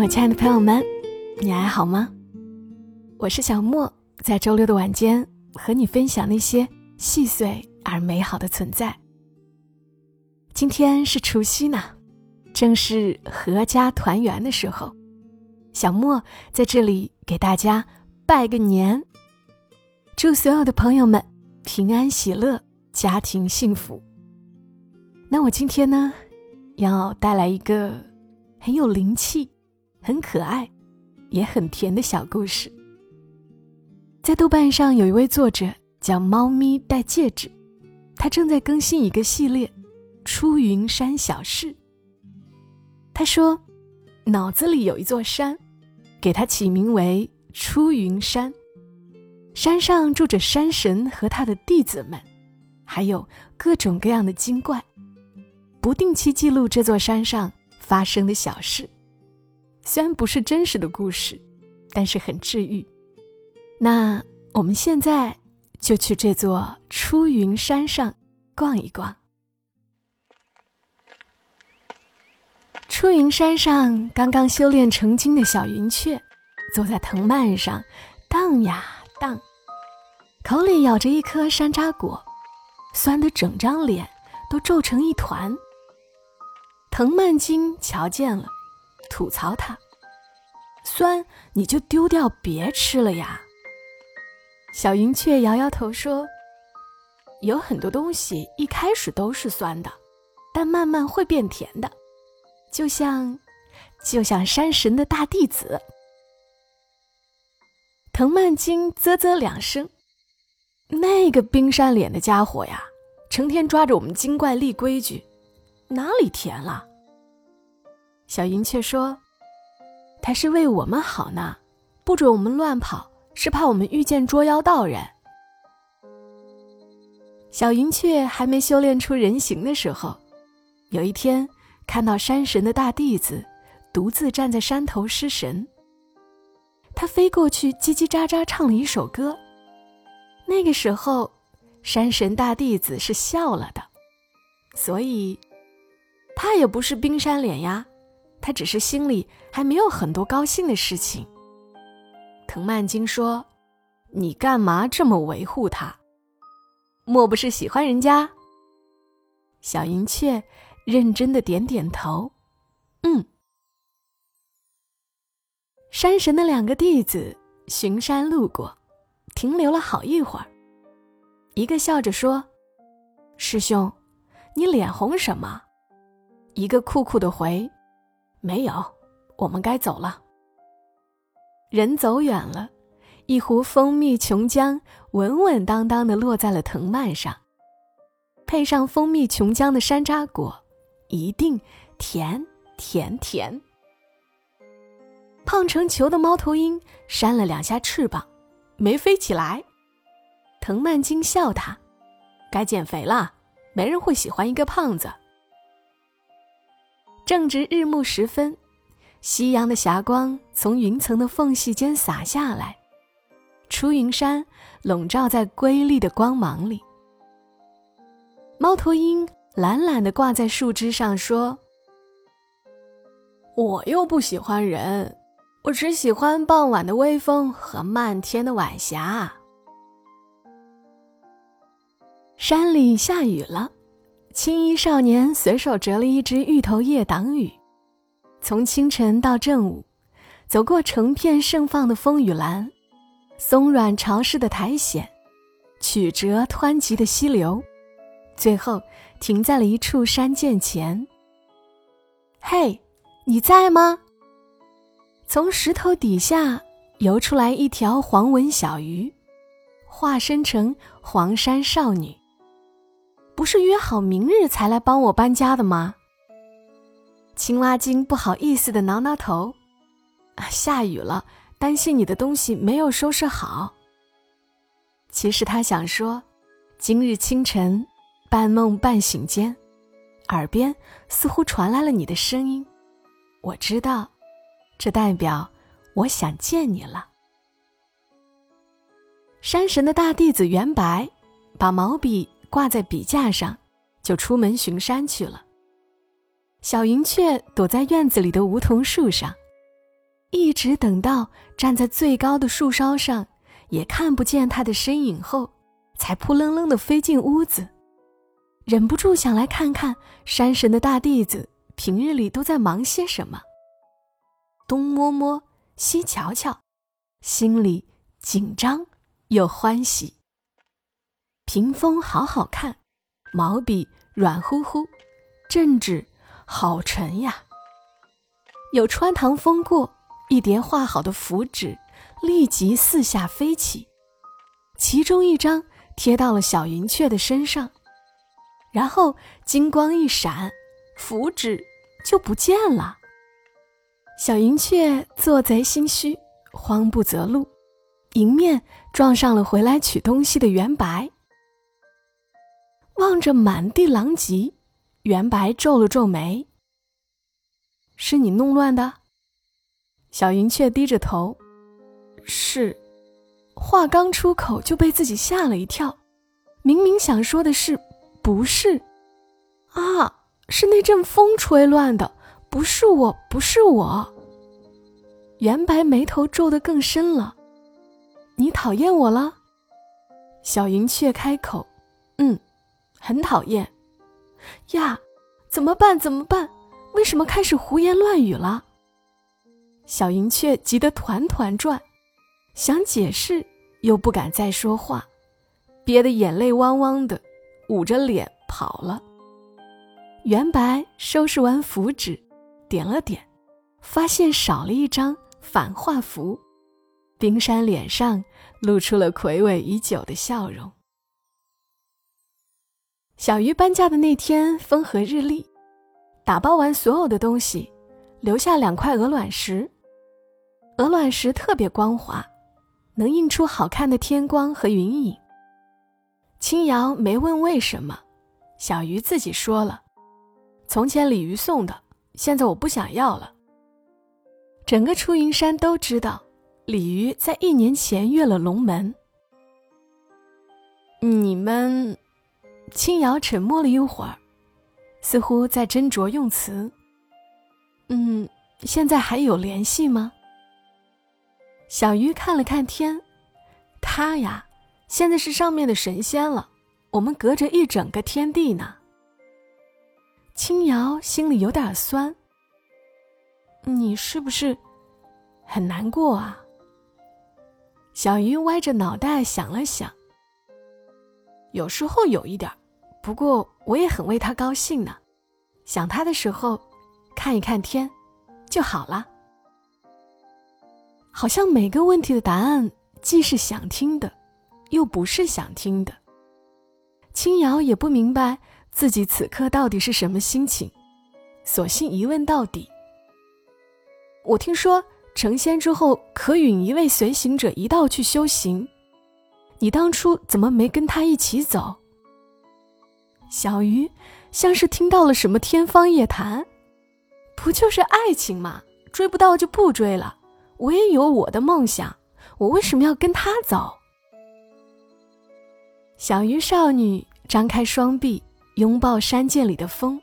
我亲爱的朋友们，你还好吗？我是小莫，在周六的晚间和你分享那些细碎而美好的存在。今天是除夕呢，正是阖家团圆的时候。小莫在这里给大家拜个年，祝所有的朋友们平安喜乐，家庭幸福。那我今天呢，要带来一个很有灵气。很可爱，也很甜的小故事。在豆瓣上有一位作者叫“猫咪戴戒指”，他正在更新一个系列《出云山小事》。他说，脑子里有一座山，给它起名为出云山。山上住着山神和他的弟子们，还有各种各样的精怪，不定期记录这座山上发生的小事。虽然不是真实的故事，但是很治愈。那我们现在就去这座出云山上逛一逛。出云山上刚刚修炼成精的小云雀，坐在藤蔓上荡呀荡，口里咬着一颗山楂果，酸得整张脸都皱成一团。藤蔓精瞧见了。吐槽他，酸你就丢掉别吃了呀。小云雀摇摇头说：“有很多东西一开始都是酸的，但慢慢会变甜的，就像，就像山神的大弟子。”藤蔓精啧啧两声，那个冰山脸的家伙呀，成天抓着我们精怪立规矩，哪里甜了？小云雀说：“他是为我们好呢，不准我们乱跑，是怕我们遇见捉妖道人。”小云雀还没修炼出人形的时候，有一天看到山神的大弟子独自站在山头失神，他飞过去叽叽喳喳唱了一首歌。那个时候，山神大弟子是笑了的，所以，他也不是冰山脸呀。他只是心里还没有很多高兴的事情。藤蔓精说：“你干嘛这么维护他？莫不是喜欢人家？”小云雀认真的点点头：“嗯。”山神的两个弟子巡山路过，停留了好一会儿。一个笑着说：“师兄，你脸红什么？”一个酷酷的回。没有，我们该走了。人走远了，一壶蜂蜜琼浆稳稳当当的落在了藤蔓上，配上蜂蜜琼浆的山楂果，一定甜甜甜。胖成球的猫头鹰扇了两下翅膀，没飞起来。藤蔓精笑他：“该减肥了，没人会喜欢一个胖子。”正值日暮时分，夕阳的霞光从云层的缝隙间洒下来，出云山笼罩在瑰丽的光芒里。猫头鹰懒懒地挂在树枝上，说：“我又不喜欢人，我只喜欢傍晚的微风和漫天的晚霞。”山里下雨了。青衣少年随手折了一只芋头叶挡雨，从清晨到正午，走过成片盛放的风雨兰，松软潮湿的苔藓，曲折湍急的溪流，最后停在了一处山涧前。嘿，你在吗？从石头底下游出来一条黄纹小鱼，化身成黄山少女。不是约好明日才来帮我搬家的吗？青蛙精不好意思的挠挠头，啊，下雨了，担心你的东西没有收拾好。其实他想说，今日清晨，半梦半醒间，耳边似乎传来了你的声音，我知道，这代表我想见你了。山神的大弟子元白，把毛笔。挂在笔架上，就出门巡山去了。小云雀躲在院子里的梧桐树上，一直等到站在最高的树梢上，也看不见他的身影后，才扑棱棱地飞进屋子，忍不住想来看看山神的大弟子平日里都在忙些什么。东摸摸，西瞧瞧，心里紧张又欢喜。屏风好好看，毛笔软乎乎，正纸好沉呀。有穿堂风过，一叠画好的符纸立即四下飞起，其中一张贴到了小云雀的身上，然后金光一闪，符纸就不见了。小云雀做贼心虚，慌不择路，迎面撞上了回来取东西的袁白。望着满地狼藉，袁白皱了皱眉。是你弄乱的？小云雀低着头，是。话刚出口就被自己吓了一跳，明明想说的是不是？啊，是那阵风吹乱的，不是我，不是我。袁白眉头皱得更深了。你讨厌我了？小云雀开口，嗯，很讨厌。呀，怎么办？怎么办？为什么开始胡言乱语了？小云雀急得团团转，想解释又不敢再说话，憋得眼泪汪汪的，捂着脸跑了。袁白收拾完符纸，点了点，发现少了一张反画符，冰山脸上露出了魁伟已久的笑容。小鱼搬家的那天，风和日丽。打包完所有的东西，留下两块鹅卵石。鹅卵石特别光滑，能映出好看的天光和云影。青瑶没问为什么，小鱼自己说了：“从前鲤鱼送的，现在我不想要了。”整个出云山都知道，鲤鱼在一年前越了龙门。你们，青瑶沉默了一会儿。似乎在斟酌用词。嗯，现在还有联系吗？小鱼看了看天，他呀，现在是上面的神仙了，我们隔着一整个天地呢。青瑶心里有点酸。你是不是很难过啊？小鱼歪着脑袋想了想，有时候有一点。不过我也很为他高兴呢，想他的时候，看一看天，就好了。好像每个问题的答案既是想听的，又不是想听的。青瑶也不明白自己此刻到底是什么心情，索性一问到底。我听说成仙之后可允一位随行者一道去修行，你当初怎么没跟他一起走？小鱼像是听到了什么天方夜谭，不就是爱情吗？追不到就不追了。我也有我的梦想，我为什么要跟他走？小鱼少女张开双臂，拥抱山涧里的风，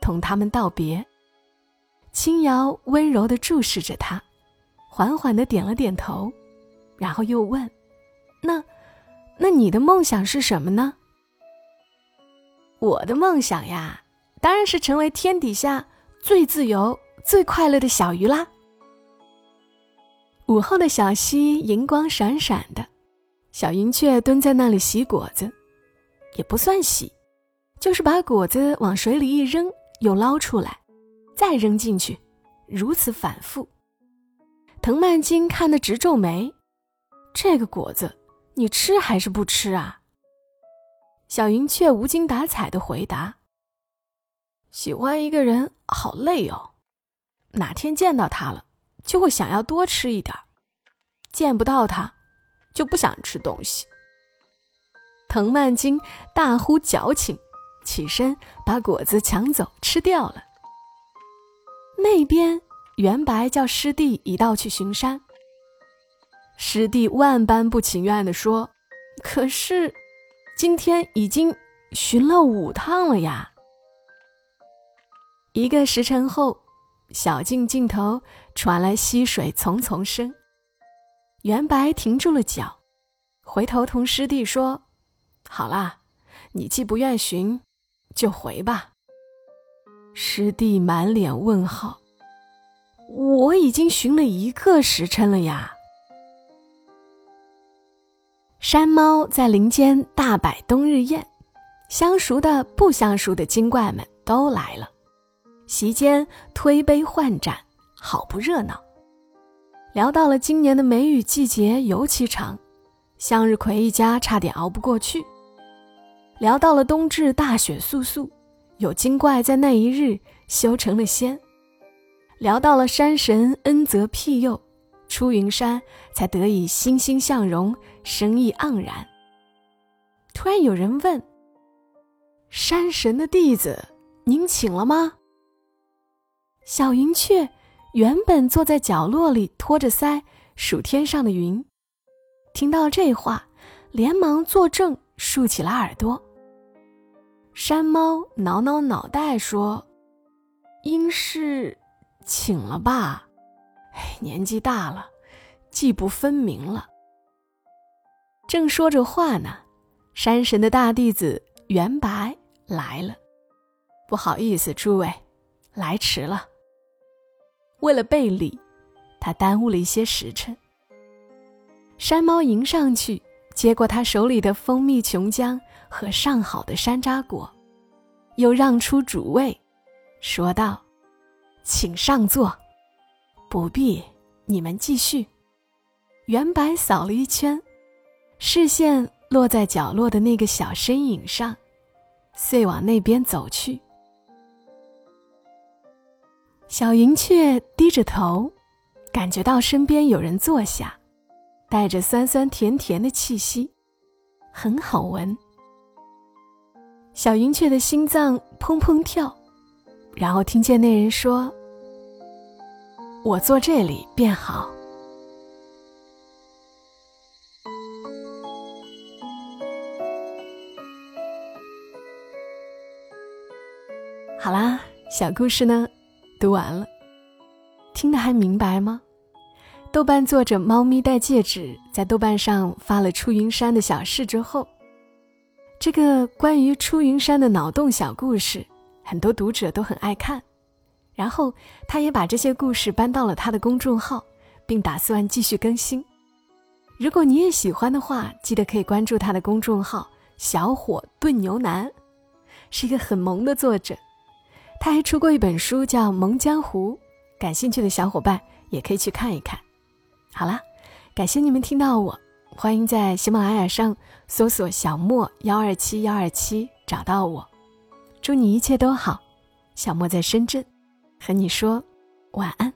同他们道别。青瑶温柔地注视着他，缓缓地点了点头，然后又问：“那，那你的梦想是什么呢？”我的梦想呀，当然是成为天底下最自由、最快乐的小鱼啦。午后的小溪银光闪闪的，小云雀蹲在那里洗果子，也不算洗，就是把果子往水里一扔，又捞出来，再扔进去，如此反复。藤蔓金看得直皱眉：“这个果子，你吃还是不吃啊？”小云雀无精打采的回答：“喜欢一个人好累哦，哪天见到他了，就会想要多吃一点；见不到他，就不想吃东西。”藤蔓精大呼矫情，起身把果子抢走吃掉了。那边，袁白叫师弟一道去巡山。师弟万般不情愿的说：“可是。”今天已经巡了五趟了呀。一个时辰后，小径尽头传来溪水淙淙声。袁白停住了脚，回头同师弟说：“好啦，你既不愿寻，就回吧。”师弟满脸问号：“我已经寻了一个时辰了呀。”山猫在林间大摆冬日宴，相熟的、不相熟的精怪们都来了，席间推杯换盏，好不热闹。聊到了今年的梅雨季节尤其长，向日葵一家差点熬不过去。聊到了冬至大雪簌簌，有精怪在那一日修成了仙。聊到了山神恩泽庇佑。出云山才得以欣欣向荣，生意盎然。突然有人问：“山神的弟子，您请了吗？”小云雀原本坐在角落里托着腮数天上的云，听到这话，连忙坐正，竖起了耳朵。山猫挠挠脑袋说：“应是请了吧。”哎，年纪大了，记不分明了。正说着话呢，山神的大弟子元白来了。不好意思，诸位，来迟了。为了备礼，他耽误了一些时辰。山猫迎上去，接过他手里的蜂蜜琼浆和上好的山楂果，又让出主位，说道：“请上座。”不必，你们继续。元白扫了一圈，视线落在角落的那个小身影上，遂往那边走去。小云雀低着头，感觉到身边有人坐下，带着酸酸甜甜的气息，很好闻。小云雀的心脏砰砰跳，然后听见那人说。我坐这里便好。好啦，小故事呢，读完了，听得还明白吗？豆瓣作者猫咪戴戒指在豆瓣上发了出云山的小事之后，这个关于出云山的脑洞小故事，很多读者都很爱看。然后，他也把这些故事搬到了他的公众号，并打算继续更新。如果你也喜欢的话，记得可以关注他的公众号“小火炖牛腩”，是一个很萌的作者。他还出过一本书叫《萌江湖》，感兴趣的小伙伴也可以去看一看。好啦，感谢你们听到我，欢迎在喜马拉雅上搜索“小莫幺二七幺二七”找到我。祝你一切都好，小莫在深圳。和你说晚安。